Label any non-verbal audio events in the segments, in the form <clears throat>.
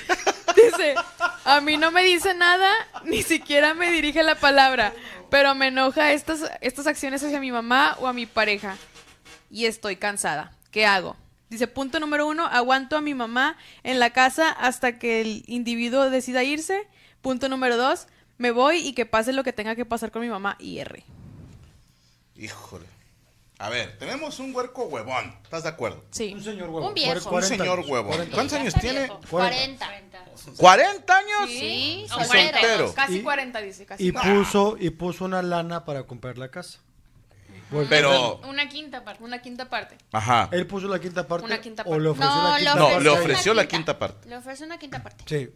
<laughs> Dice, a mí no me dice nada, ni siquiera me dirige la palabra, pero me enoja estas, estas acciones hacia mi mamá o a mi pareja. Y estoy cansada. ¿Qué hago? Dice, punto número uno, aguanto a mi mamá en la casa hasta que el individuo decida irse. Punto número dos, me voy y que pase lo que tenga que pasar con mi mamá y R. Híjole. A ver, tenemos un huerco huevón. ¿Estás de acuerdo? Sí. Un señor huevón. Un viejo. Un señor huevón. ¿Cuántos años tiene? 40. ¿40 años? Sí, Y soltero. soltero. Casi Y- 40 dice, casi. Y puso, y puso una lana para comprar la casa. Pero, Una quinta parte. Una quinta parte. ajá. Él puso la quinta parte. Una quinta O parte. le ofreció No, la le quinta No, parte. le una ofreció la quinta parte. Le ofreció una quinta parte. Sí.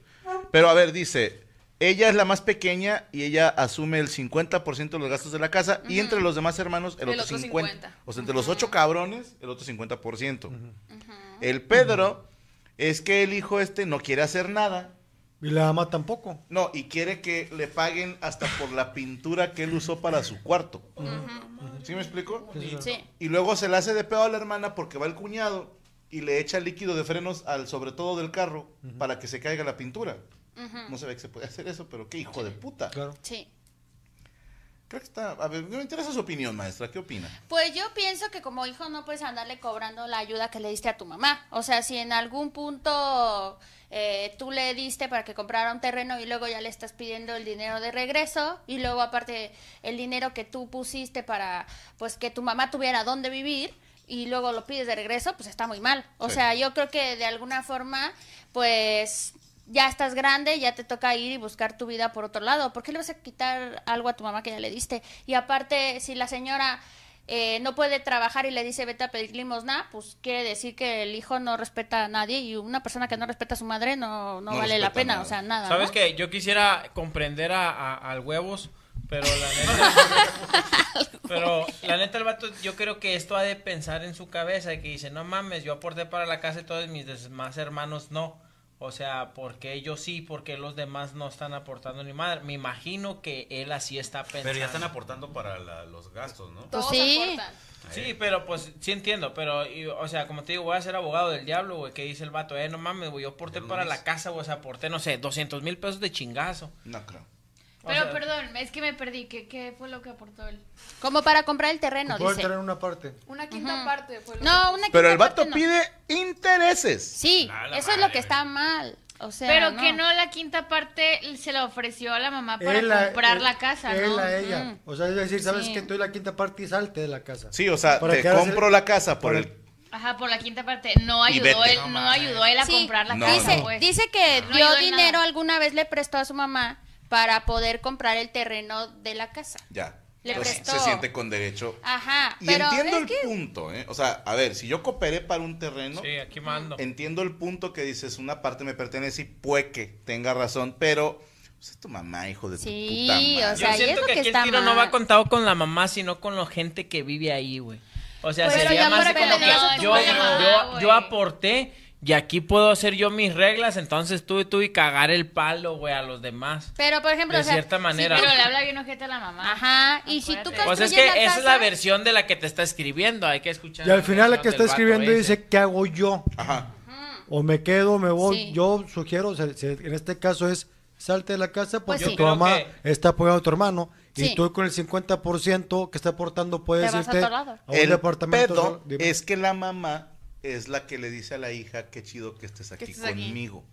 Pero a ver, dice, ella es la más pequeña y ella asume el 50% de los gastos de la casa y entre los demás hermanos el, El otro otro 50. 50. O sea, entre los ocho cabrones, el otro 50%. El Pedro es que el hijo este no quiere hacer nada. Y la ama tampoco. No, y quiere que le paguen hasta por la pintura que él usó para su cuarto. ¿Sí me explico? Sí. Y luego se le hace de pedo a la hermana porque va el cuñado y le echa líquido de frenos al sobre todo del carro para que se caiga la pintura. No se ve que se puede hacer eso, pero qué hijo de puta. Claro. Sí. Creo que está. A ver, me interesa su opinión, maestra. ¿Qué opina? Pues yo pienso que como hijo no puedes andarle cobrando la ayuda que le diste a tu mamá. O sea, si en algún punto eh, tú le diste para que comprara un terreno y luego ya le estás pidiendo el dinero de regreso y luego aparte el dinero que tú pusiste para pues que tu mamá tuviera dónde vivir y luego lo pides de regreso, pues está muy mal. O Sí. sea, yo creo que de alguna forma pues ya estás grande, ya te toca ir y buscar tu vida por otro lado. ¿Por qué le vas a quitar algo a tu mamá que ya le diste? Y aparte, si la señora eh, no puede trabajar y le dice vete a pedir limosna, pues quiere decir que el hijo no respeta a nadie y una persona que no respeta a su madre no, no, No vale la pena, nada. o sea, nada. ¿Sabes ¿no? qué? Yo quisiera comprender a, a- al huevos, pero la <laughs> neta. pero la neta, el vato, yo creo que esto ha de pensar en su cabeza y que dice: No mames, yo aporté para la casa y todos mis demás hermanos no. O sea, porque ellos sí, porque los demás no están aportando ni madre. Me imagino que él así está pensando. Pero ya están aportando para la- los gastos, ¿no? Todos sí. aportan. Sí, pero pues sí entiendo, pero, y, o sea, como te digo, voy a ser abogado del diablo, güey, que dice el vato, eh, no mames, güey, yo aporté para la casa, güey, o sea, aporté, no sé, 200 mil pesos de chingazo. No creo. Pero sea, perdón, es que me perdí. ¿Qué, qué fue lo que aportó él? Como para comprar el terreno, Puede dice. tener una parte. Una quinta parte fue lo No, una Pero quinta el vato parte no. pide intereses. Sí, eso es lo que está mal. O sea, Pero no. que no la quinta parte se la ofreció a la mamá para Él a- comprar él- la casa, Él ¿no? a ella. Mm. O sea, es decir, ¿sabes Sí. que Tú la quinta parte y salte de la casa. Sí, o sea, Para te compro la casa por el. Ajá, por la quinta parte. No ayudó él, No no, ayudó él a Sí, comprar la No, casa, dice, pues. dice que No dio dinero nada. alguna vez, le prestó a su mamá para poder comprar el terreno de la casa. Ya. Le Entonces prestó. se siente con derecho. Ajá, Y pero entiendo es el que punto, ¿eh? O sea, a ver, si yo cooperé para un terreno, Sí, aquí mando. entiendo el punto que dices, una parte me pertenece y puede que tenga razón, pero pues, es tu mamá, hijo de Sí, tu puta madre. o Yo sea, y es siento lo que que aquí el tiro no mal. va contado con la mamá, sino con la gente que vive ahí, güey. O sea, Pues, sería más de como que yo, yo, yo aporté y aquí puedo hacer yo mis reglas, entonces tú y tú y cagar el palo, güey, a los demás. Pero, por ejemplo, De o sea, cierta manera. Pero le habla bien ojete a la mamá. Ajá, y si tú. Pues es que la esa es la versión de la que te está escribiendo, hay que escuchar. Y al final la que está escribiendo ese. dice, ¿qué hago yo? Ajá. O me quedo, me voy. Sí. Yo sugiero, en este caso es, salte de la casa Pues porque sí. tu mamá que- está apoyando a tu hermano. Sí. Y tú con el 50% que está aportando puedes a irte a un El departamento. pedo es que la mamá es la que le dice a la hija, qué chido que estés aquí estés aquí". conmigo.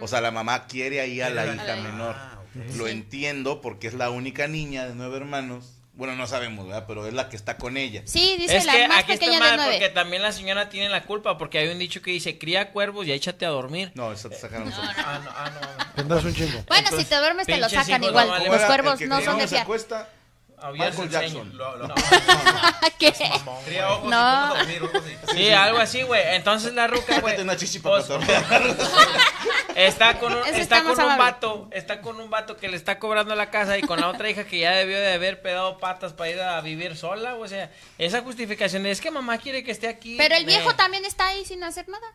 O sea, la mamá quiere ahí a la hija la- menor. Ah. Lo entiendo porque es la única niña de nueve hermanos. Bueno, no sabemos, ¿verdad? Pero es la que está con ella. Sí, dice Es la que más aquí está de mal porque también la señora tiene la culpa porque hay un dicho que dice cría cuervos y échate a dormir. No, eso te sacaron nosotros. Ah, no, ah, no. Tendrás un chingo. Bueno, Entonces, si te duermes te lo sacan igual. Los cuervos no son de fiar. Michael. Jackson. Lo- lo- No. <laughs> ¿Qué? Cría ojos No. y dormir, así. Sí, algo así, güey. Entonces la ruca, güey. Una pues. <laughs> Está con un, Eso está está con un vato, está con un vato que le está cobrando la casa y con la otra hija que ya debió de haber pedado patas para ir a vivir sola, o sea, esa justificación es que mamá quiere que esté aquí. Pero el viejo también está ahí sin hacer nada.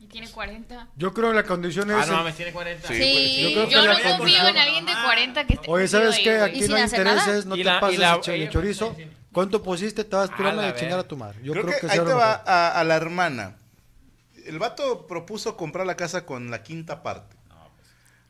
Y tiene 40. Yo creo que la condición Ah, es... no el- mames, tiene 40. Sí, Sí. Yo creo que Yo no confío condición- en alguien de 40 que esté Oye, ¿sabes qué? Aquí ¿Y no intereses, no Y te la- pases la- ella- chorizo. ¿Cuánto pusiste? Te vas A de chingar a tu madre. Yo creo, creo, que, que, ahí te va a, a la hermana. El vato propuso comprar la casa con la quinta parte.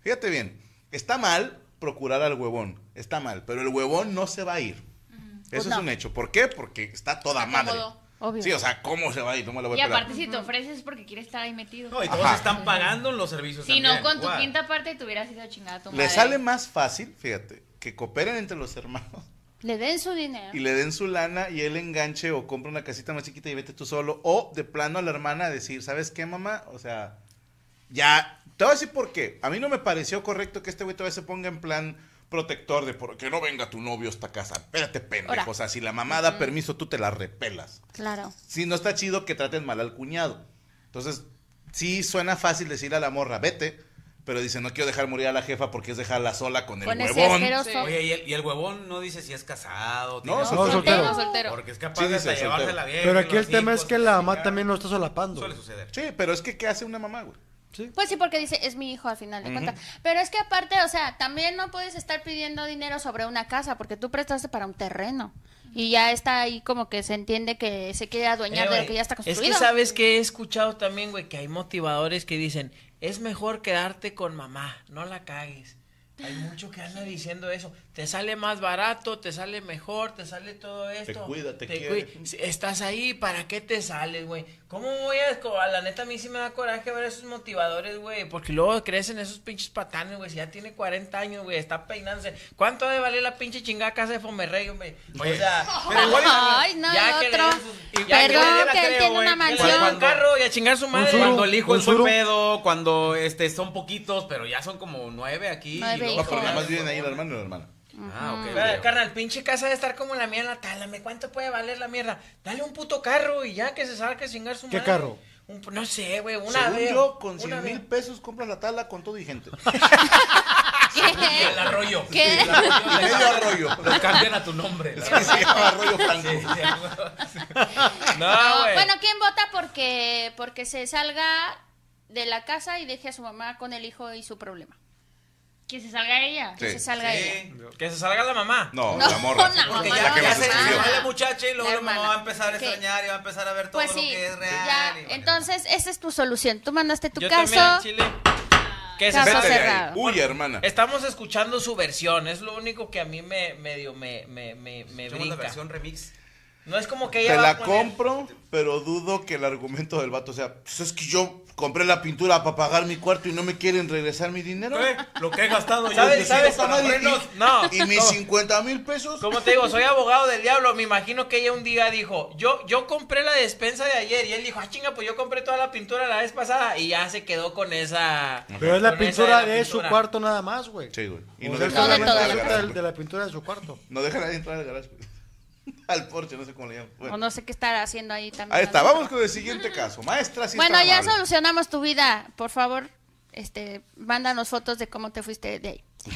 Fíjate bien, está mal procurar al huevón, está mal, pero el huevón no se va a ir. Eso Pues es no. un hecho. ¿Por qué? Porque está toda Está madre. cómodo, obvio. Sí, o sea, ¿cómo se va a ir? No me la voy Y a aparte, si te ofreces es porque quieres estar ahí metido. No, y todos Ajá. están pagando los servicios Si también, no, con tu quinta parte te hubieras ido a chingar a tu Le madre. sale más fácil, fíjate, que cooperen entre los hermanos Le den su dinero. y le den su lana y él enganche o compra una casita más chiquita y vete tú solo. O de plano a la hermana decir, ¿sabes qué, mamá? O sea, ya. Te voy a decir por qué. A mí no me pareció correcto que este güey todavía se ponga en plan protector de por que no venga tu novio a esta casa. Espérate, pendejo. O sea, si la mamá da permiso, tú te la repelas. Claro. Sí, no está chido que traten mal al cuñado. Entonces, sí suena fácil decirle a la morra, vete. Pero dice, no quiero dejar morir a la jefa porque es dejarla sola con el Con huevón. Oye, y el, y el huevón no dice si es casado. No, tiene- soltero. soltero. soltero. Porque es capaz Sí, de dice llevarse la vieja. Pero aquí el tema es que la mamá también lo está solapando. Suele suceder. Sí, pero es que ¿qué hace una mamá, güey? Sí. Pues sí, porque dice, es mi hijo al final de cuentas. Pero es que aparte, o sea, también no puedes estar pidiendo dinero sobre una casa porque tú prestaste para un terreno. Y ya está ahí como que se entiende que se quiere adueñar Eh, de lo que ya está Es construido. que sabes que he escuchado también, güey, que hay motivadores que dicen, es mejor quedarte con mamá, no la cagues. Hay mucho que anda diciendo eso. Te sale más barato, te sale mejor, te sale todo esto. cuida, te quiere. cuida. Estás ahí, ¿para qué te sales, güey? ¿Cómo voy a... La neta a mí sí me da coraje ver esos motivadores, güey. Porque luego crecen esos pinches patanes, güey. Si ya tiene 40 años, güey, está peinándose. ¿Cuánto ha de valer la pinche chingada casa de Fomerrey, güey? O sea... <laughs> pero igual- Ay, no, Ya el que le ya que le Perdón, den la que él tiene una mansión. un carro y a chingar su madre. suru. Cuando el hijo es muy pedo, cuando este son poquitos, pero ya son como nueve aquí. Nueve y luego- No, hijos. pero nada más viven ahí el hermano y la hermana. Ah, ok. Carnal, pinche casa de estar como la mía en la tálame. ¿Cuánto puede valer la mierda? Dale un puto carro y ya que se salga a chingar su ¿Qué madre. carro? Un- no sé, güey, una Según vez. yo, con una 100 vez. mil pesos compras la tala con todo y gente. <laughs> Y el arroyo. ¿Qué? Sí, el arroyo. <laughs> Medio arroyo. Lo cambian a tu nombre. la Sí, llama arroyo franco. Sí, sí, <laughs> No, No, güey. bueno, ¿quién vota porque, porque se salga de la casa y deje a su mamá con el hijo y su problema? Que se salga ella. Que se salga Sí. ella. Que se salga la mamá. No, No, la morra. <laughs> la Porque mamá, ya, la que ya nos se escribió. va la muchacha y luego La la, mamá hermana. va a empezar a Ok. extrañar y va a empezar a ver todo Pues lo sí, que es real. ya, y vale. entonces esa es tu solución. Tú mandaste tu Yo caso. también, Chile. Que se Caso Vete salga. de ahí. cerrado. Huye, hermana. Estamos escuchando su versión, es lo único que a mí me medio me, me, me, me Escuchemos la brinca. versión remix. No es como que ella Te va la a poner- compro, pero dudo que el argumento del vato sea, pues es que yo compré la pintura para pagar mi cuarto y no me quieren regresar mi dinero. ¿Qué? Lo que he gastado yo. ¿Sabes? ¿Sabes? para Y-. No. Y mis 50 mil pesos. Como te digo, soy abogado del diablo. Me imagino que ella un día dijo, yo, yo compré la despensa de ayer. Y él dijo, ah, chinga, pues yo compré toda la pintura la vez pasada. Y ya se quedó con esa. Pero es la pintura la de su pintura. cuarto nada más, güey. Sí, güey. Y O no No de entrar toda al la de, la pintura de su cuarto. No dejan nadie entrar al garage. <laughs> Al porche, no sé cómo le llaman. Bueno, O no sé qué estará haciendo ahí también. ahí está, vamos con el siguiente caso. Maestra, sí Bueno, ya amable. solucionamos tu vida. Por favor, este, mándanos fotos de cómo te fuiste de ahí. <laughs>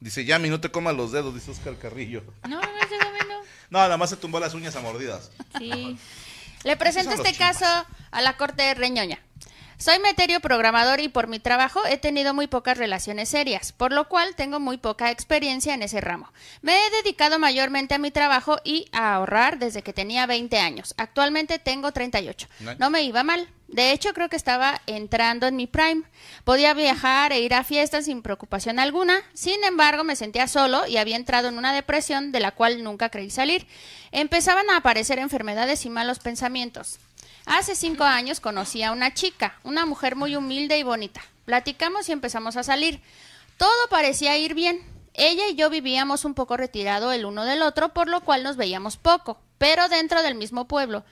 Dice, Yami, no te comas los dedos, dice Oscar Carrillo. No, no estoy comiendo. <laughs> No, nada más se tumbó las uñas a mordidas. Sí. Le presento este caso a la corte de Reñoña. Soy meterio programador y por mi trabajo he tenido muy pocas relaciones serias, por lo cual tengo muy poca experiencia en ese ramo. Me he dedicado mayormente a mi trabajo y a ahorrar desde que tenía 20 años. Actualmente tengo 38. Nice. No me iba mal. De hecho, creo que estaba entrando en mi prime. Podía viajar e ir a fiestas sin preocupación alguna. Sin embargo, me sentía solo y había entrado en una depresión de la cual nunca creí salir. Empezaban a aparecer enfermedades y malos pensamientos. Hace cinco años conocí a una chica, una mujer muy humilde y bonita. Platicamos y empezamos a salir. Todo parecía ir bien. Ella y yo vivíamos un poco retirado el uno del otro, por lo cual nos veíamos poco, pero dentro del mismo pueblo.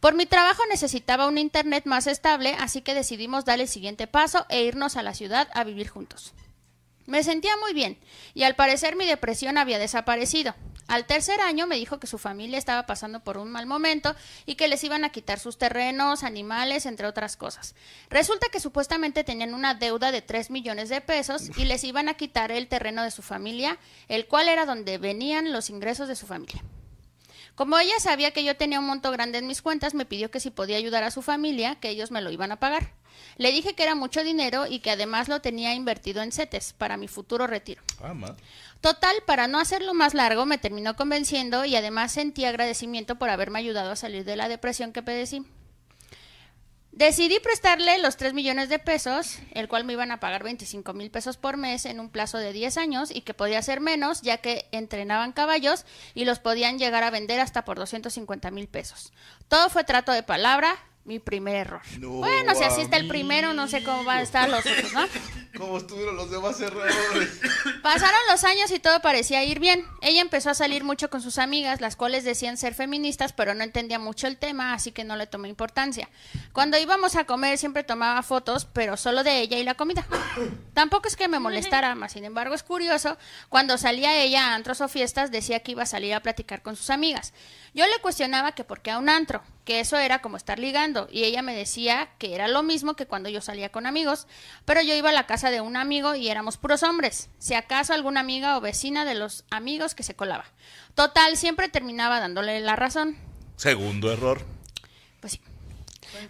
Por mi trabajo necesitaba un internet más estable, así que decidimos dar el siguiente paso e irnos a la ciudad a vivir juntos. Me sentía muy bien y al parecer mi depresión había desaparecido. Al tercer año me dijo que su familia estaba pasando por un mal momento y que les iban a quitar sus terrenos, animales, entre otras cosas. Resulta que supuestamente tenían una deuda de 3 millones de pesos y les iban a quitar el terreno de su familia, el cual era donde venían los ingresos de su familia. Como ella sabía que yo tenía un monto grande en mis cuentas, me pidió que si podía ayudar a su familia, que ellos me lo iban a pagar. Le dije que era mucho dinero y que además lo tenía invertido en CETES para mi futuro retiro. Ah. Total, para no hacerlo más largo, me terminó convenciendo y además sentí agradecimiento por haberme ayudado a salir de la depresión que padecí. Decidí prestarle los 3 millones de pesos, el cual me iban a pagar 25 mil pesos por mes en un plazo de 10 años y que podía ser menos ya que entrenaban caballos y los podían llegar a vender hasta por 250 mil pesos. Todo fue trato de palabra, mi primer error. No, bueno, si así está el primero, no sé cómo van a estar los otros, ¿no? <laughs> ¿Cómo estuvieron los demás errores? <laughs> Pasaron los años y todo parecía ir bien. Ella empezó a salir mucho con sus amigas, las cuales decían ser feministas, pero no entendía mucho el tema, así que no le tomé importancia. Cuando íbamos a comer siempre tomaba fotos, pero solo de ella y la comida. <coughs> Tampoco es que me molestara, más sin embargo es curioso, cuando salía ella a antros o fiestas decía que iba a salir a platicar con sus amigas. Yo le cuestionaba que por qué a un antro, que eso era como estar ligando, y ella me decía que era lo mismo que cuando yo salía con amigos, pero yo iba a la casa de un amigo y éramos puros hombres, si acaso alguna amiga o vecina de los amigos que se colaba. Total, siempre terminaba dándole la razón. Segundo error. Pues sí.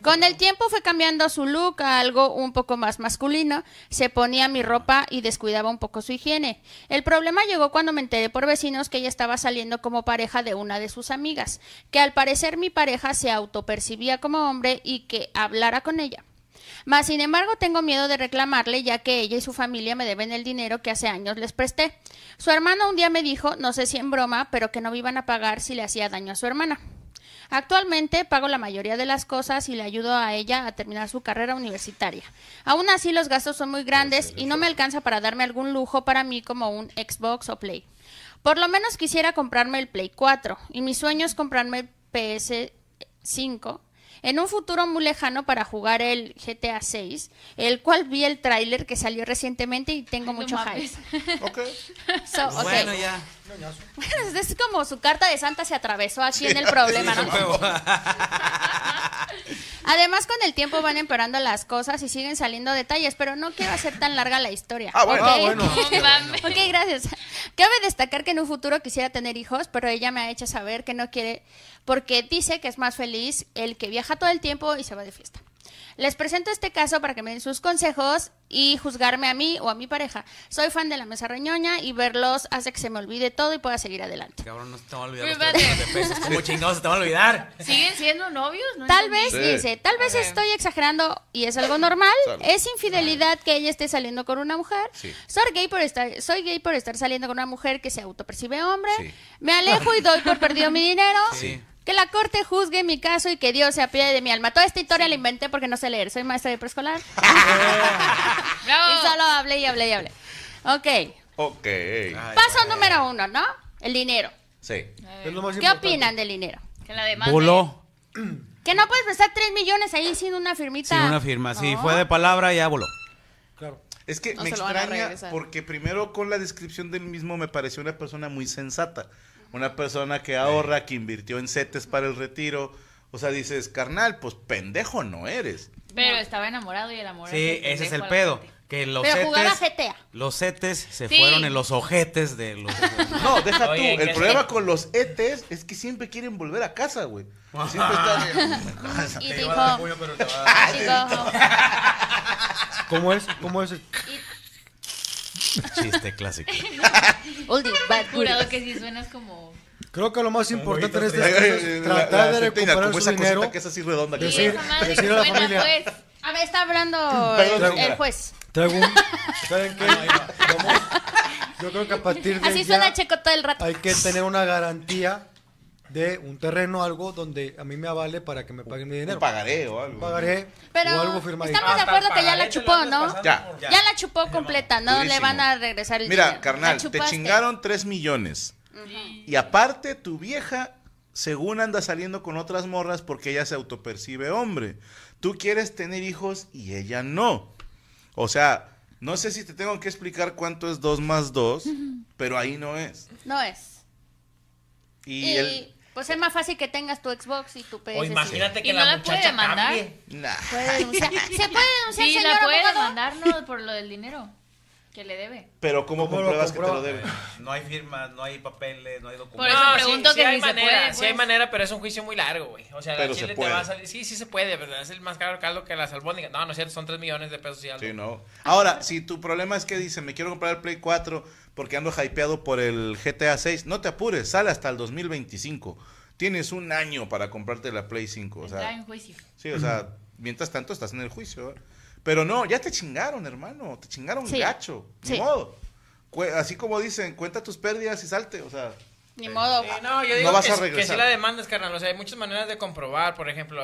Con el tiempo fue cambiando su look a algo un poco más masculino, se ponía mi ropa y descuidaba un poco su higiene. El problema llegó cuando me enteré por vecinos que ella estaba saliendo como pareja de una de sus amigas, que al parecer mi pareja se autopercibía como hombre y que hablara con ella. Mas, sin embargo, tengo miedo de reclamarle, ya que ella y su familia me deben el dinero que hace años les presté. Su hermano un día me dijo, no sé si en broma, pero que no me iban a pagar si le hacía daño a su hermana. Actualmente pago la mayoría de las cosas y le ayudo a ella a terminar su carrera universitaria. Aún así los gastos son muy grandes y no me alcanza para darme algún lujo para mí como un Xbox o Play. Por lo menos quisiera comprarme el Play 4 y mi sueño es comprarme el PS5 en un futuro muy lejano para jugar el GTA 6, el cual vi el tráiler que salió recientemente y tengo Ay, no mucho mames. <laughs> hype. So. Bueno, ya. <laughs> Es como su carta de Santa se atravesó aquí en el problema, ¿no? <laughs> Además, con el tiempo van empeorando las cosas y siguen saliendo detalles, pero no quiero hacer tan larga la historia. Ah, bueno. ¿ok? Ah, bueno. No. Ok, gracias. Cabe destacar que en un futuro quisiera tener hijos, pero ella me ha hecho saber que no quiere, porque dice que es más feliz el que viaja todo el tiempo y se va de fiesta. Les presento este caso para que me den sus consejos y juzgarme a mí o a mi pareja. Soy fan de la mesa reñoña y verlos hace que se me olvide todo y pueda seguir adelante. Cabrón, no se te va a olvidar los de pesos. ¿Cómo chingados se te va a olvidar? ¿Siguen siendo novios? No Tal vez, Sí. dice, tal vez estoy exagerando y es algo normal. Es infidelidad que ella esté saliendo con una mujer. Sí. Soy gay por estar, soy gay por estar saliendo con una mujer que se autopercibe hombre. Sí. Me alejo y doy por perdido mi dinero. Sí. Que la corte juzgue mi caso y que Dios se apiade de mi alma. Toda esta historia la inventé porque no sé leer. Soy maestra de preescolar. <laughs> Bravo. y solo hablé y hablé y hablé. Ok. Ok. Paso número uno, ¿no? El dinero. Sí. Es lo más ¿Qué importante. opinan del dinero? Que la demande. Voló. <clears throat> Que no puedes prestar 3 millones ahí sin una firmita. Sin una firma. Si No. fue de palabra, ya voló. Claro. Es que No me extraña porque primero con la descripción del mismo me pareció una persona muy sensata. Una persona que ahorra, que invirtió en CETES para el retiro. O sea, dices, carnal, pues pendejo no eres. Pero estaba enamorado y el amor Sí, ese es el pedo. Que los Pero jugaba setes, GTA. los setes se Sí. fueron en los ojetes de los... <laughs> No, deja Oye, tú. ¿qué El problema que- con los ETs es que siempre quieren volver a casa, güey. <laughs> Siempre están. Y dijo, dijo, <laughs> ¿Cómo es? ¿Cómo es? Chiste clásico. <laughs> oldie, but Jurado que sí suenas como... Creo que lo más importante en estas cosas es la tratar de recuperar su esa dinero. cosita que es así redonda. que- Decir- decir a la familia. pues. A ver, está hablando <laughs> el, el juez. Traigo un... ¿Saben qué? Vamos- Yo creo que a partir de Así suena ya Checo todo el rato. hay que tener una garantía de un terreno, algo donde a mí me avale para que me paguen mi dinero. Un pagaré o algo. Pagaré Pero o algo firmadito. estamos de Hasta acuerdo que ya la chupó, ¿no? Ya. Ya la chupó completa, no le van a regresar el Mira, dinero. carnal, La te chingaron 3 millones. Y aparte, tu vieja, según anda saliendo con otras morras porque ella se autopercibe hombre. Tú quieres tener hijos y ella no. O sea, no sé si te tengo que explicar cuánto es 2 más 2, pero ahí no es. No es. Y. pues es más fácil que tengas tu Xbox y tu PS. O imagínate que Y no la la puede cambie. Nah. Puede denunciar. <laughs> ¿Se puede denunciar, Sí, señor la puede abogado? demandar, ¿no? Por lo del dinero que le debe. Pero ¿cómo, ¿Cómo compruebas que te lo debe? No hay firmas, no hay papeles, no hay Por documentos. eso No, pregunto sí, que sí hay si se manera, puede, sí hay pues. manera, pero es un juicio muy largo, güey. O sea, Pero la se chile te puede. va a salir. Sí, sí se puede, ¿verdad? Es el más caro caldo que las albóndigas. No, no es cierto, son 3 millones de pesos y algo. Sí, no. Ahora, si tu problema es que dice, me quiero comprar el Play 4 porque ando hypeado por el GTA 6, no te apures, sale hasta el 2025. Tienes un año para comprarte la Play 5. O sea, en juicio. sí, o sea, mientras tanto estás en el juicio. ¿eh? Pero no, ya te chingaron, hermano. Te chingaron Sí. gacho. Ni Sí. modo. Cu- Así como dicen, cuenta tus pérdidas y salte. O sea, Ni modo. Sí, no, yo No digo vas que, a sí- que regresar. sí la demandas, carnal. O sea, hay muchas maneras de comprobar. Por ejemplo,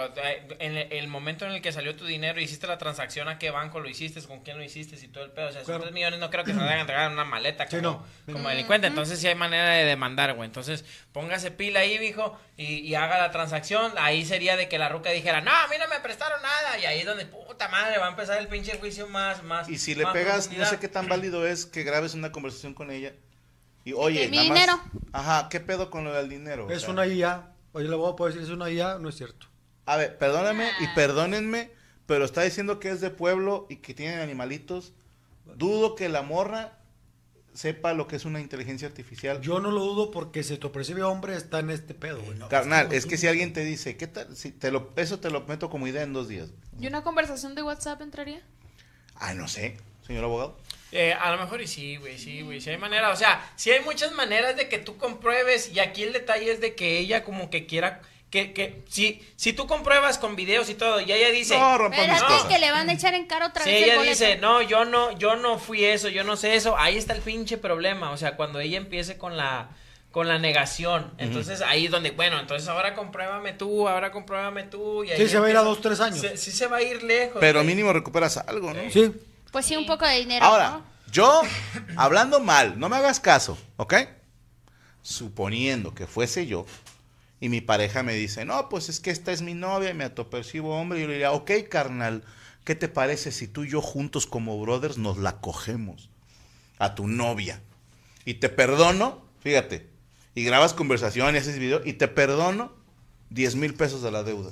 en el, el momento en el que salió tu dinero, hiciste la transacción, a qué banco lo hiciste, con quién lo hiciste y todo el pedo. O sea, esos Claro. 3 millones no creo que se vayan a entregar en una maleta Sí, como, no. como delincuente. Entonces sí hay manera de demandar, güey. Entonces póngase pila ahí, mijo, y, y haga la transacción. Ahí sería de que la ruca dijera, no, a mí no me prestaron nada. Y ahí es donde, puta madre, va a empezar el pinche juicio más, más. y si le pegas, no sé qué tan válido es que grabes una conversación con ella. Y oye, mi nada más- dinero. Ajá, ¿qué pedo con lo del dinero? O Es sea, una IA. Oye, le voy a poder decir, es una IA, no es cierto. A ver, perdóname y Ah. perdónenme, pero está diciendo que es de pueblo y que tienen animalitos. Dudo que la morra sepa lo que es una inteligencia artificial. Yo no lo dudo porque se te percibe hombre está en este pedo, güey. Carnal, es que si alguien te dice, ¿qué tal? Si te lo, eso te lo meto como idea en dos días. ¿Y una conversación de WhatsApp entraría? Ah, no sé, señor abogado. Eh, a lo mejor y sí, güey, sí, güey, sí hay manera, o sea, sí hay muchas maneras de que tú compruebes y aquí el detalle es de que ella como que quiera, que, que, si, si tú compruebas con videos y todo y ella dice, No, rompa mis Espérate, cosas. que le van a echar en cara otra si vez el ella boleto. dice, no, yo no, yo no fui eso, yo no sé eso, ahí está el pinche problema, o sea, cuando ella empiece con la, con la negación, entonces ahí es donde, bueno, entonces ahora compruébame tú, ahora compruébame tú, y ahí Sí, se va a ir a dos, tres años. se- sí se va a ir lejos. Pero güey. mínimo recuperas algo, ¿no? Sí. Pues sí, un poco de dinero. Ahora, ¿no? yo, hablando mal, no me hagas caso, ¿ok? Suponiendo que fuese yo y mi pareja me dice, no, pues es que esta es mi novia y me autopercibo hombre, y yo le diría, ok, carnal, ¿qué te parece si tú y yo juntos como brothers nos la cogemos a tu novia? Y te perdono, fíjate, y grabas conversación y haces video, y te perdono 10 mil pesos de la deuda.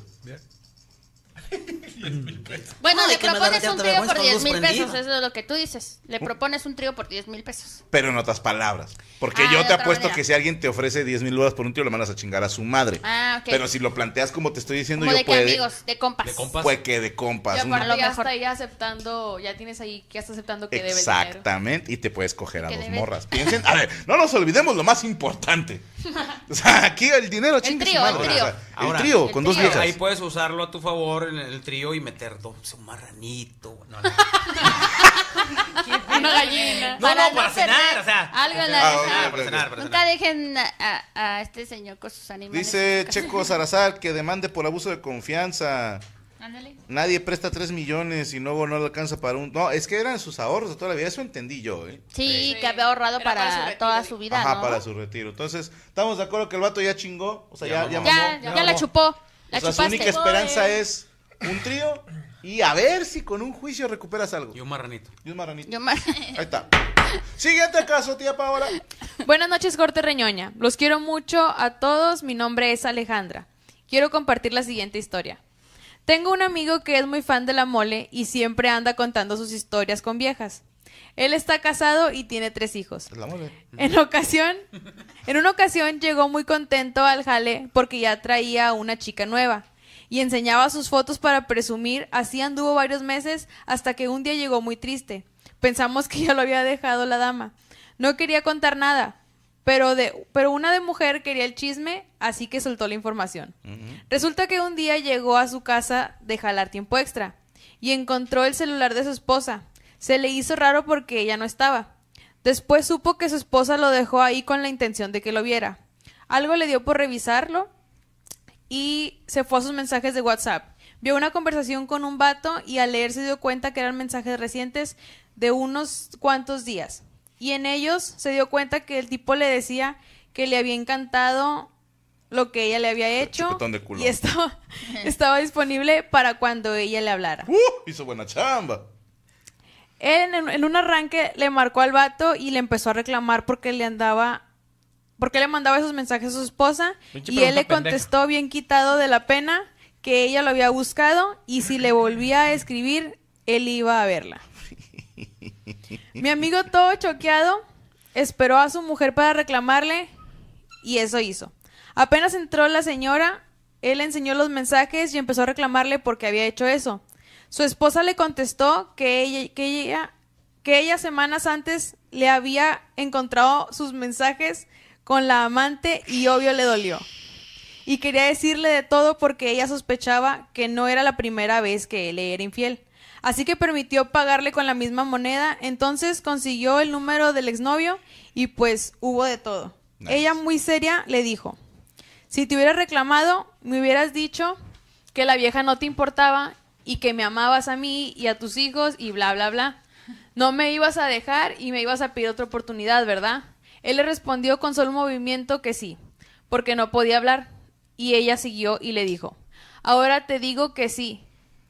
<laughs> Bueno, Ay, le propones ya un trío por con 10 luz mil pesos, eso es lo que tú dices. Le propones un trío por 10 mil pesos. Pero en otras palabras. Porque Ah, yo te apuesto manera. que si alguien te ofrece 10 mil dólares por un tío, le mandas a chingar a su madre. Ah, ok. Pero si lo planteas como te estoy diciendo, Como yo de que puede. amigos, de compas. De compas. Pues que de compas. Y un- aparte A lo ya mejor. está ahí aceptando, ya tienes ahí que está aceptando que debe dinero. Exactamente. Y te puedes coger a Que dos debe. morras. <laughs> Piensen. A ver, no nos olvidemos lo más importante. O sea, aquí el dinero chingue su trío, madre, el o trío. sea, Ahora, el trío el con dos trío. viejas. Ahí puedes usarlo a tu favor en el trío y meter dos, un marranito. No, no, <laughs> Una gallina. no, no, para cenar, o sea. Algo en la Ah, para cenar, para Nunca cenar. dejen a, a- a este señor con sus animales. Dice. Checo Sarazar que demande por abuso de confianza. Ándale. Nadie presta 3 millones y luego no le alcanza para un... No, es que eran sus ahorros de toda la vida. Eso entendí yo, ¿eh? Sí, Sí. que había ahorrado para, para su retiro, toda su vida, Ajá, ¿no? para su retiro. Entonces, estamos de acuerdo que el vato ya chingó. O sea, ya, Ya ya, mamó. mamó. Ya, ya, la chupó. La o sea, su única esperanza es un trío y a ver si con un juicio recuperas algo. Y un marranito. Y un marranito. Yo Ahí está. Siguiente caso, tía Paola. Buenas noches, Corte Reñoña. Los quiero mucho a todos. Mi nombre es Alejandra. Quiero compartir la siguiente historia. Tengo un amigo que es muy fan de la mole y siempre anda contando sus historias con viejas. Él está casado y tiene tres hijos. La mole. En ocasión, en una ocasión llegó muy contento al jale porque ya traía una chica nueva y enseñaba sus fotos para presumir. Así anduvo varios meses hasta que un día llegó muy triste. Pensamos que ya lo había dejado la dama. No quería contar nada, pero de pero una de mujer quería el chisme, así que soltó la información. Resulta que un día llegó a su casa de jalar tiempo extra y encontró el celular de su esposa. Se le hizo raro porque ella no estaba. Después supo que su esposa lo dejó ahí con la intención de que lo viera. Algo le dio por revisarlo y se fue a sus mensajes de WhatsApp. Vio una conversación con un vato y al leer se dio cuenta que eran mensajes recientes de unos cuantos días. Y en ellos se dio cuenta que el tipo le decía que le había encantado lo que ella le había hecho chupetón de culo. y estaba, <laughs> estaba disponible para cuando ella le hablara. Uh, hizo buena chamba. Él en, en un arranque le marcó al vato y le empezó a reclamar porque le andaba por qué le mandaba esos mensajes a su esposa Pinche y él le pendeja. contestó bien quitado de la pena que ella lo había buscado y si le volvía a escribir, él iba a verla. <laughs> Mi amigo todo choqueado esperó a su mujer para reclamarle y eso hizo. Apenas entró la señora, él le enseñó los mensajes y empezó a reclamarle porque había hecho eso. Su esposa le contestó que ella, que ella, que ella semanas antes le había encontrado sus mensajes con la amante y obvio le dolió. Y quería decirle de todo porque ella sospechaba que no era la primera vez que él le era infiel. Así que permitió pagarle con la misma moneda, entonces consiguió el número del exnovio y pues hubo de todo. Nice. Ella muy seria le dijo, si te hubiera reclamado, me hubieras dicho que la vieja no te importaba y que me amabas a mí y a tus hijos y bla, bla, bla. No me ibas a dejar y me ibas a pedir otra oportunidad, ¿verdad? Él le respondió con solo un movimiento que sí, porque no podía hablar. Y ella siguió y le dijo, ahora te digo que sí,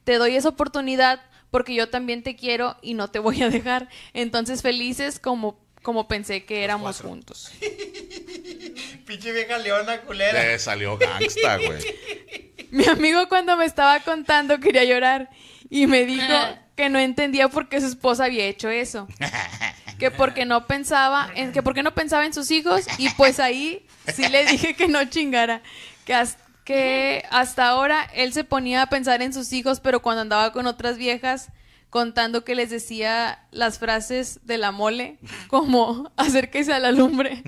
te doy esa oportunidad porque yo también te quiero y no te voy a dejar. Entonces felices como, como pensé que éramos juntos. <laughs> Pinche vieja leona culera. Le salió gangsta, güey. <laughs> Mi amigo cuando me estaba contando quería llorar y me dijo <laughs> que no entendía por qué su esposa había hecho eso. <laughs> Que porque no pensaba en que porque no pensaba en sus hijos y pues ahí sí le dije que no chingara, que has- que hasta ahora él se ponía a pensar en sus hijos, pero cuando andaba con otras viejas contando que les decía las frases de la mole, como acérquese a la lumbre,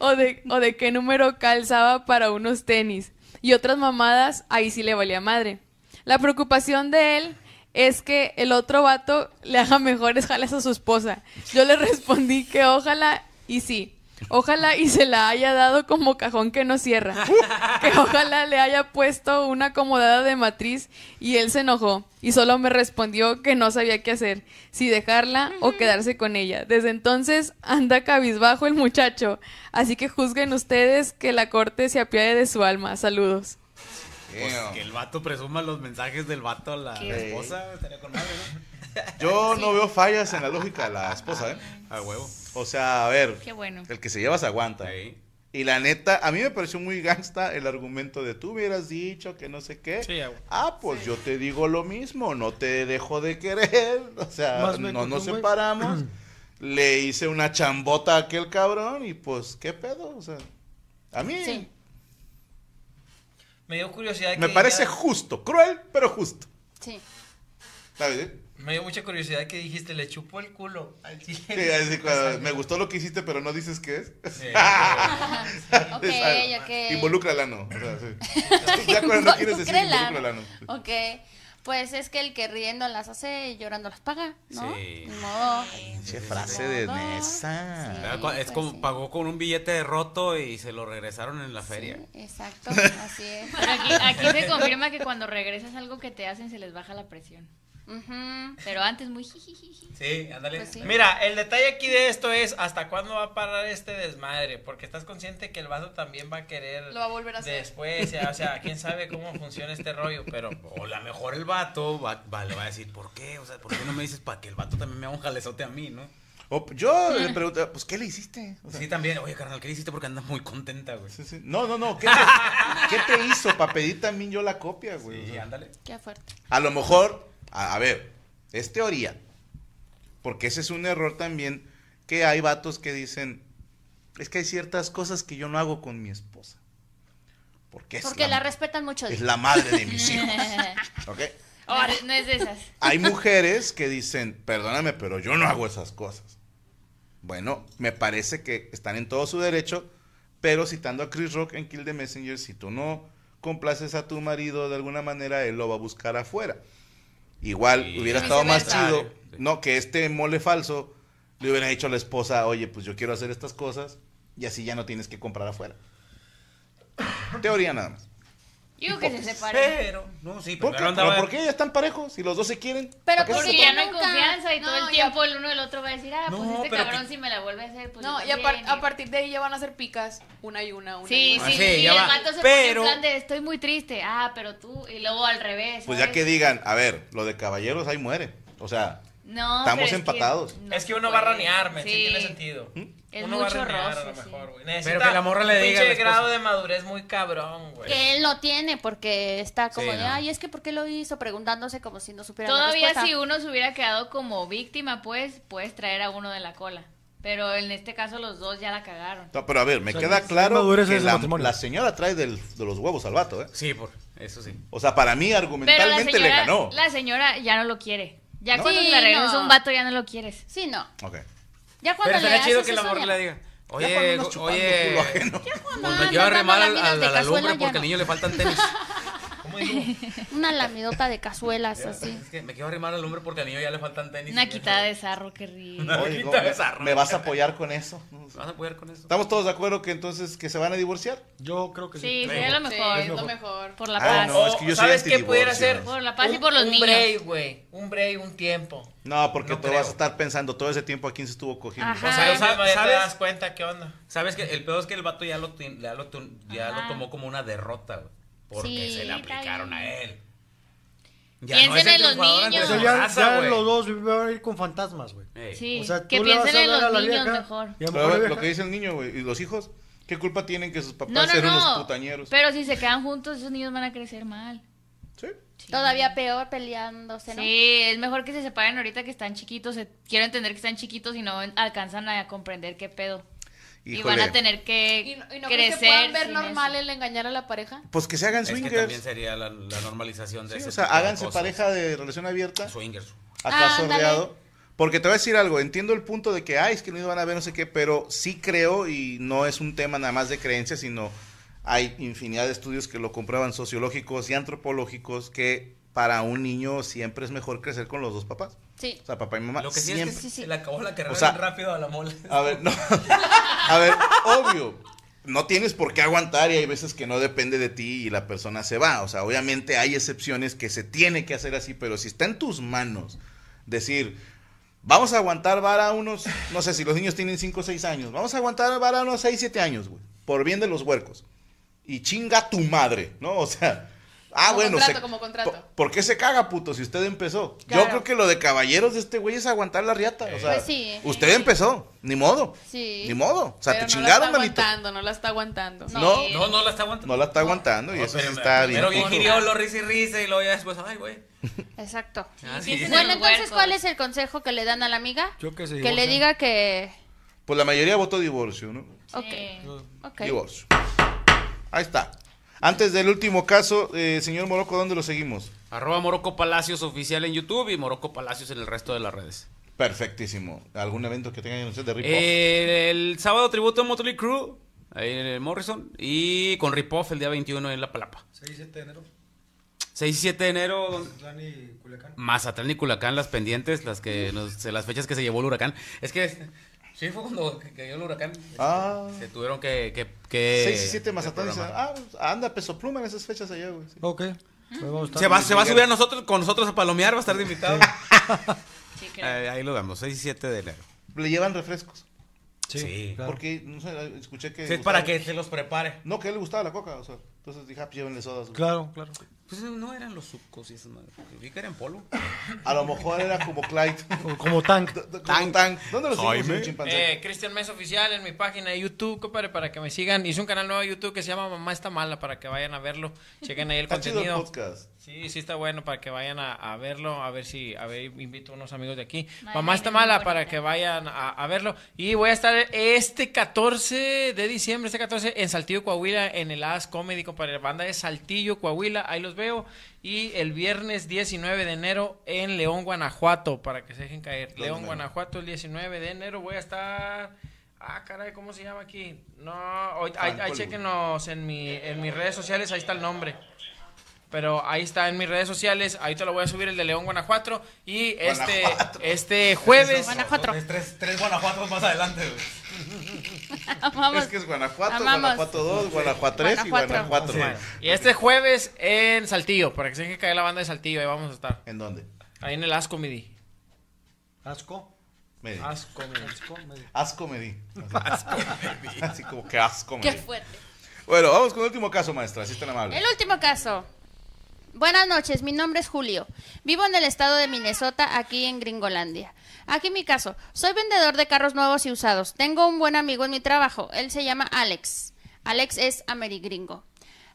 o de, o de qué número calzaba para unos tenis, y otras mamadas, ahí sí le valía madre. La preocupación de él es que el otro vato le haga mejores jales a su esposa. Yo le respondí que ojalá y sí. Ojalá y se la haya dado como cajón que no cierra. <laughs> Que ojalá le haya puesto una acomodada de matriz y él se enojó y solo me respondió que no sabía qué hacer, si dejarla o quedarse con ella. Desde entonces anda cabizbajo el muchacho, así que juzguen ustedes que la corte se apiade de su alma. Saludos. Pues que el vato presuma los mensajes del vato a la Qué- esposa. Estaría con madre, ¿no? <laughs> Yo no veo fallas en la lógica de la esposa, ¿eh? A huevo. O sea, a ver. Qué bueno. El que se lleva se aguanta. Y la neta, a mí me pareció muy gangsta el argumento de tú hubieras dicho que no sé qué. Sí. Ah, pues yo te digo lo mismo, no te dejo de querer. <laughs> O sea, no nos separamos. <clears throat> Le hice una chambota a aquel cabrón y pues, ¿qué pedo? O sea, a mí Sí. Me dio curiosidad me que parece dijeras- justo, cruel, pero justo. Sí. ¿Sabes? eh? Me dio mucha curiosidad que dijiste, le chupó el culo al chile. Sí, así cuando <laughs> me gustó lo que hiciste, pero no dices qué es. Sí. <laughs> Ok, ok. Involucra el ano. O sea, sí. <laughs> ya cuando no quieres decir, el ano. Ok. Pues es que el que riendo las hace y llorando las paga, ¿no? Sí. Modo. Pinche frase de cua- es pues como sí. pagó con un billete roto y se lo regresaron en la feria. Exacto, <laughs> así es. Pero aquí, aquí se confirma que cuando regresas algo que te hacen se les baja la presión. Pero antes muy jijijiji. Sí, ándale. Pues sí. Mira, el detalle aquí de esto es hasta cuándo va a parar este desmadre, porque estás consciente que el vaso también va a querer Lo va a volver a hacer. después, ya, o sea, <laughs> quién sabe cómo funciona este rollo, pero O a lo mejor el vato va, va- le va a decir, ¿por qué? O sea, ¿por qué no me dices para que el vato también me haga un jalezote a mí, no? O- yo le pregunto, pues, ¿qué le hiciste? O sea, Sí, también. Oye, carnal, ¿qué le hiciste? Porque andas muy contenta, güey. sí, sí. No, no, no. ¿Qué te, <laughs> qué te hizo para pedir también yo la copia, güey? O Sí, sea, ándale. Qué fuerte. a lo mejor, a, a ver, es teoría. Porque ese es un error también que hay vatos que dicen, es que hay ciertas cosas que yo no hago con mi esposa. Porque es, Porque la, la respetan mucho. es la madre de mis <laughs> hijos. ¿Ok? No, es- no es de esas. Hay mujeres que dicen, perdóname, pero yo no hago esas cosas. Bueno, me parece que están en todo su derecho, pero citando a Chris Rock en Kill the Messenger, si tú no complaces a tu marido de alguna manera, él lo va a buscar afuera. Igual hubiera estado más chido, no, que este mole falso le hubiera dicho a la esposa, oye, pues yo quiero hacer estas cosas y así ya no tienes que comprar afuera. Teoría nada más. Yo digo que se separen. pero No, sí, ¿Por qué? primero ¿Pero. ¿Por qué ya están parejos? Si los dos se quieren. Pero ¿para qué se porque ya no hay confianza y todo el y tiempo el uno del otro va a decir, ah, pues No, este pero cabrón que- si me la vuelve a hacer, pues No, y a, par- también, a partir de ahí ya van a ser picas, una y una, una y Sí, una. Ah, sí, sí, sí, ya el va. se Pero- pone en plan de estoy muy triste, ah, pero tú, y luego al revés. Pues ya que digan, a ver, lo de caballeros ahí muere. O sea, No, Estamos pero es que empatados. no es que uno va a ranear, ¿me Sí. tiene sentido. ¿Mm? Es Uno va a mucho renegar a roce, lo sí. mejor, güey. Pero que la morra le diga a pinche grado de madurez muy cabrón, güey. Que él no tiene porque está como Sí, de, no. ay, es que ¿por qué lo hizo? Preguntándose como si no supiera Todavía si uno se hubiera quedado como víctima, pues puedes traer a uno de la cola. Pero en este caso los dos ya la cagaron. No, pero a ver, me O sea, queda claro que la, señora trae del- de los huevos al vato, ¿eh? Sí, por eso sí. O sea, para mí Pero la argumentalmente le ganó. la señora ya no lo quiere. Ya No. cuando regresas no. un vato ya no lo quieres. Sí, no. Ok. Ya cuando Pero le estaría chido haces que la eso, morra ya- le diga. Ya Oye, oye, culo ajeno. <laughs> cuando pues me andas quiero arrimar dando al- a, de la cazuela, lumbre ya porque no. al niño le faltan tenis. <laughs> <laughs> Una lamidota de cazuelas así. Es que me quiero arrimar al lumbre porque al niño ya le faltan tenis. Una quitada de sarro, qué rico. Oye, quita ¿me- esa ¿me vas a apoyar con eso? <laughs> ¿Vas a apoyar con eso? ¿Estamos todos de acuerdo que entonces que se van a divorciar? Yo creo que sí. Sí, sería lo Sí, mejor. es lo mejor. Por la Ah, paz. no, es que yo ¿Sabes qué pudiera ser? Por la paz y Un- por los un niños. break, güey. Un break, un tiempo. No, porque No tú creo. vas a estar pensando todo ese tiempo a quién se estuvo cogiendo. Ajá. O sea, Ah, ¿sabes? ya te das cuenta qué onda. ¿Sabes que El peor es que el vato ya lo, ya lo, ya lo tomó como una derrota, güey. Porque Sí, se le está aplicaron a él. Piensen en los niños. su O sea, ya, los dos van a ir con fantasmas, güey. Ey. Sí, O sea, que piensen en los la niños vieja, mejor. lo Pero mejor la lo vieja- que dice el niño, güey, ¿y los hijos? ¿Qué culpa tienen que sus papás No, no, sean unos no. putañeros? Pero si se quedan juntos, esos niños van a crecer mal. Sí. Sí. Todavía peor peleándose, ¿no? Sí, es mejor que se separen ahorita que están chiquitos. Quiero entender que están chiquitos y no alcanzan a comprender qué pedo. Y van a tener que ¿Y no, y no crecer. crees que puedan ver normal eso. el engañar a la pareja? Pues que se hagan Es que swingers. también sería la, la normalización de Sí, ese o sea, tipo de háganse cosas. pareja de relación abierta. Swingers. acá Ah, sordeado. Porque te voy a decir algo, entiendo el punto de que, ay, es que no van a ver no sé qué, pero sí creo, y no es un tema nada más de creencias, sino hay infinidad de estudios que lo comprueban, sociológicos y antropológicos, que para un niño siempre es mejor crecer con los dos papás. Sí. O sea, papá y mamá. Lo que sí siempre. es que Sí, sí. se le acabó la carrera O sea, rápido a la mole. A ver, no. <laughs> A ver, obvio. No tienes por qué aguantar y hay veces que no depende de ti y la persona se va. O sea, obviamente hay excepciones que se tiene que hacer así, pero si está en tus manos decir, vamos a aguantar vara unos, no sé si los niños tienen 5 o 6 años, vamos a aguantar vara unos 6, 7 años, güey, por bien de los huercos. Y chinga tu madre, ¿no? O sea, ah, Como bueno. contrato, se- como contrato. ¿por, por qué se caga, puto, si usted empezó? Yo creo que lo de caballeros de este güey es aguantar la riata. O sea, Pues sí. usted empezó, ni modo. Sí. Ni modo. O sea, Pero te no chingaron, la está manito. aguantando, no la está aguantando. No, No, no la está aguantando. no la está aguantando y No, eso sí pero- está bien. Pero bien puto. querido, lo risa y risa y luego ya después, ay, güey. <laughs> Exacto. Ah, sí. Bueno, entonces. ¿cuál es el consejo que le dan a la amiga? Yo que se Que le diga que... Pues la mayoría votó divorcio, ¿no? Ok. Divorcio. Ahí está. Antes del último caso, eh, señor Morocco, ¿dónde lo seguimos? Arroba Morocco Palacios oficial en YouTube y Morocco Palacios en el resto de las redes. Perfectísimo. ¿Algún evento que tengan ustedes de rip Eh, el sábado tributo a Motley Crue, ahí en el Morrison, y con Ripoff el día 21 en La Palapa. 6-7 de enero. 6 y 7 de enero, Mazatlán y Culiacán. Mazatlán y Culacán, las pendientes, las que nos- las fechas que se llevó el huracán. Es que sí fue cuando cayó el huracán. Ah. Se tuvieron que. que, que 6 y 7 Mazatlán. dice, reprogramar. Ah, anda peso pluma en esas fechas allá, güey. sí. Ok. Se va, se va a subir a nosotros, con nosotros a palomear, va a estar de invitado. Sí. <laughs> Eh, ahí lo damos, 6 y 7 de enero. Le llevan refrescos. Sí, Sí. claro. Porque, no sé, escuché que. Sí, es para que se los prepare. No, que a él le gustaba la coca, o sea. Entonces dije, ah, pues llévenle sodas. güey. Claro, claro. Pues no eran los sucos y esas madres. Vi que eran polvo. A lo mejor era como Clyde. Como tank. <laughs> Como Tank. ¿Dónde lo seguimos, Jaime. chimpancé? Eh, Cristian Mesa Oficial en mi página de YouTube, compadre, para que me sigan. Hice un canal nuevo de YouTube que se llama Mamá está mala, para que vayan a verlo. Chequen ahí el Está chido el contenido. podcast. Sí, sí está bueno para que vayan a, a verlo, a ver si, a ver, invito a unos amigos de aquí. Mamá está mala para que vayan a, a verlo. Y voy a estar este 14 de diciembre, este 14 en Saltillo, Coahuila, en el As Comedy, compadre. Banda de Saltillo, Coahuila, ahí los veo. Y el viernes 19 de enero en León, Guanajuato, para que se dejen caer. Los León. Guanajuato, el 19 de enero voy a estar... Ah, caray, ¿cómo se llama aquí? No, ahí, chequenos en, mi, en mis redes sociales, ahí está el nombre. Pero ahí está en mis redes sociales, ahí te lo voy a subir el de León, Guanajuato. Y este, Guanajuato. este <laughs> jueves... Guanajuato. Tres, tres Guanajuatos más adelante, güey. Vamos. Es que es Guanajuato, Amamos. Guanajuato 2, Guanajuato 3 y Guanajuato. Y este jueves en Saltillo, para que se dejen caer la banda de Saltillo, ahí vamos a estar. ¿En dónde? Ahí en el As Comedy. Asco. Me di. As Comedy. Asco. medio. Asco me di. Así, Así como que asco me Qué fuerte. Bueno, vamos con el último caso, maestra. Así tan amable. El último caso. Buenas noches, mi nombre es Julio. Vivo en el estado de Minnesota, aquí en Gringolandia. Aquí mi caso. Soy vendedor de carros nuevos y usados. Tengo un buen amigo en mi trabajo. Él se llama Alex. Alex es amerigringo.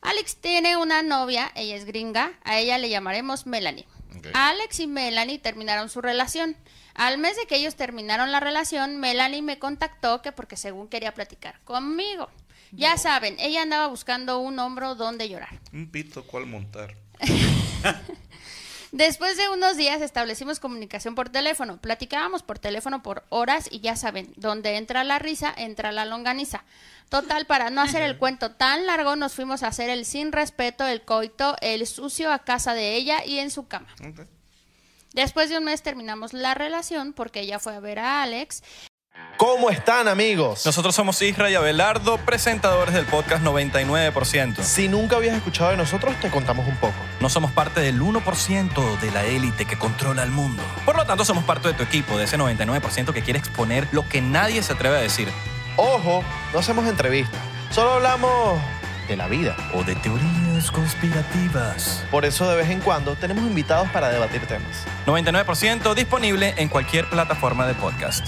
Alex tiene una novia, ella es gringa, a ella le llamaremos Melanie. Alex y Melanie terminaron su relación. Al mes de que ellos terminaron la relación, Melanie me contactó que porque según quería platicar conmigo. Ya saben, ella andaba buscando un hombro donde llorar. Un pito cual montar. <laughs> Después de unos días establecimos comunicación por teléfono. Platicábamos por teléfono por horas y ya saben, donde entra la risa, entra la longaniza. Total, para no hacer el cuento tan largo, nos fuimos a hacer el sin respeto, el coito, el sucio a casa de ella y en su cama. Después de un mes terminamos la relación porque ella fue a ver a Alex. ¿Cómo están amigos? Nosotros somos Isra y Abelardo, presentadores del podcast 99%. Si nunca habías escuchado de nosotros, te contamos un poco. No somos parte del 1% de la élite que controla el mundo. Por lo tanto, somos parte de tu equipo, de ese 99% que quiere exponer lo que nadie se atreve a decir. Ojo, no hacemos entrevistas, solo hablamos de la vida. O de teorías conspirativas. Por eso de vez en cuando tenemos invitados para debatir temas. 99% disponible en cualquier plataforma de podcast.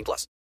18 plus.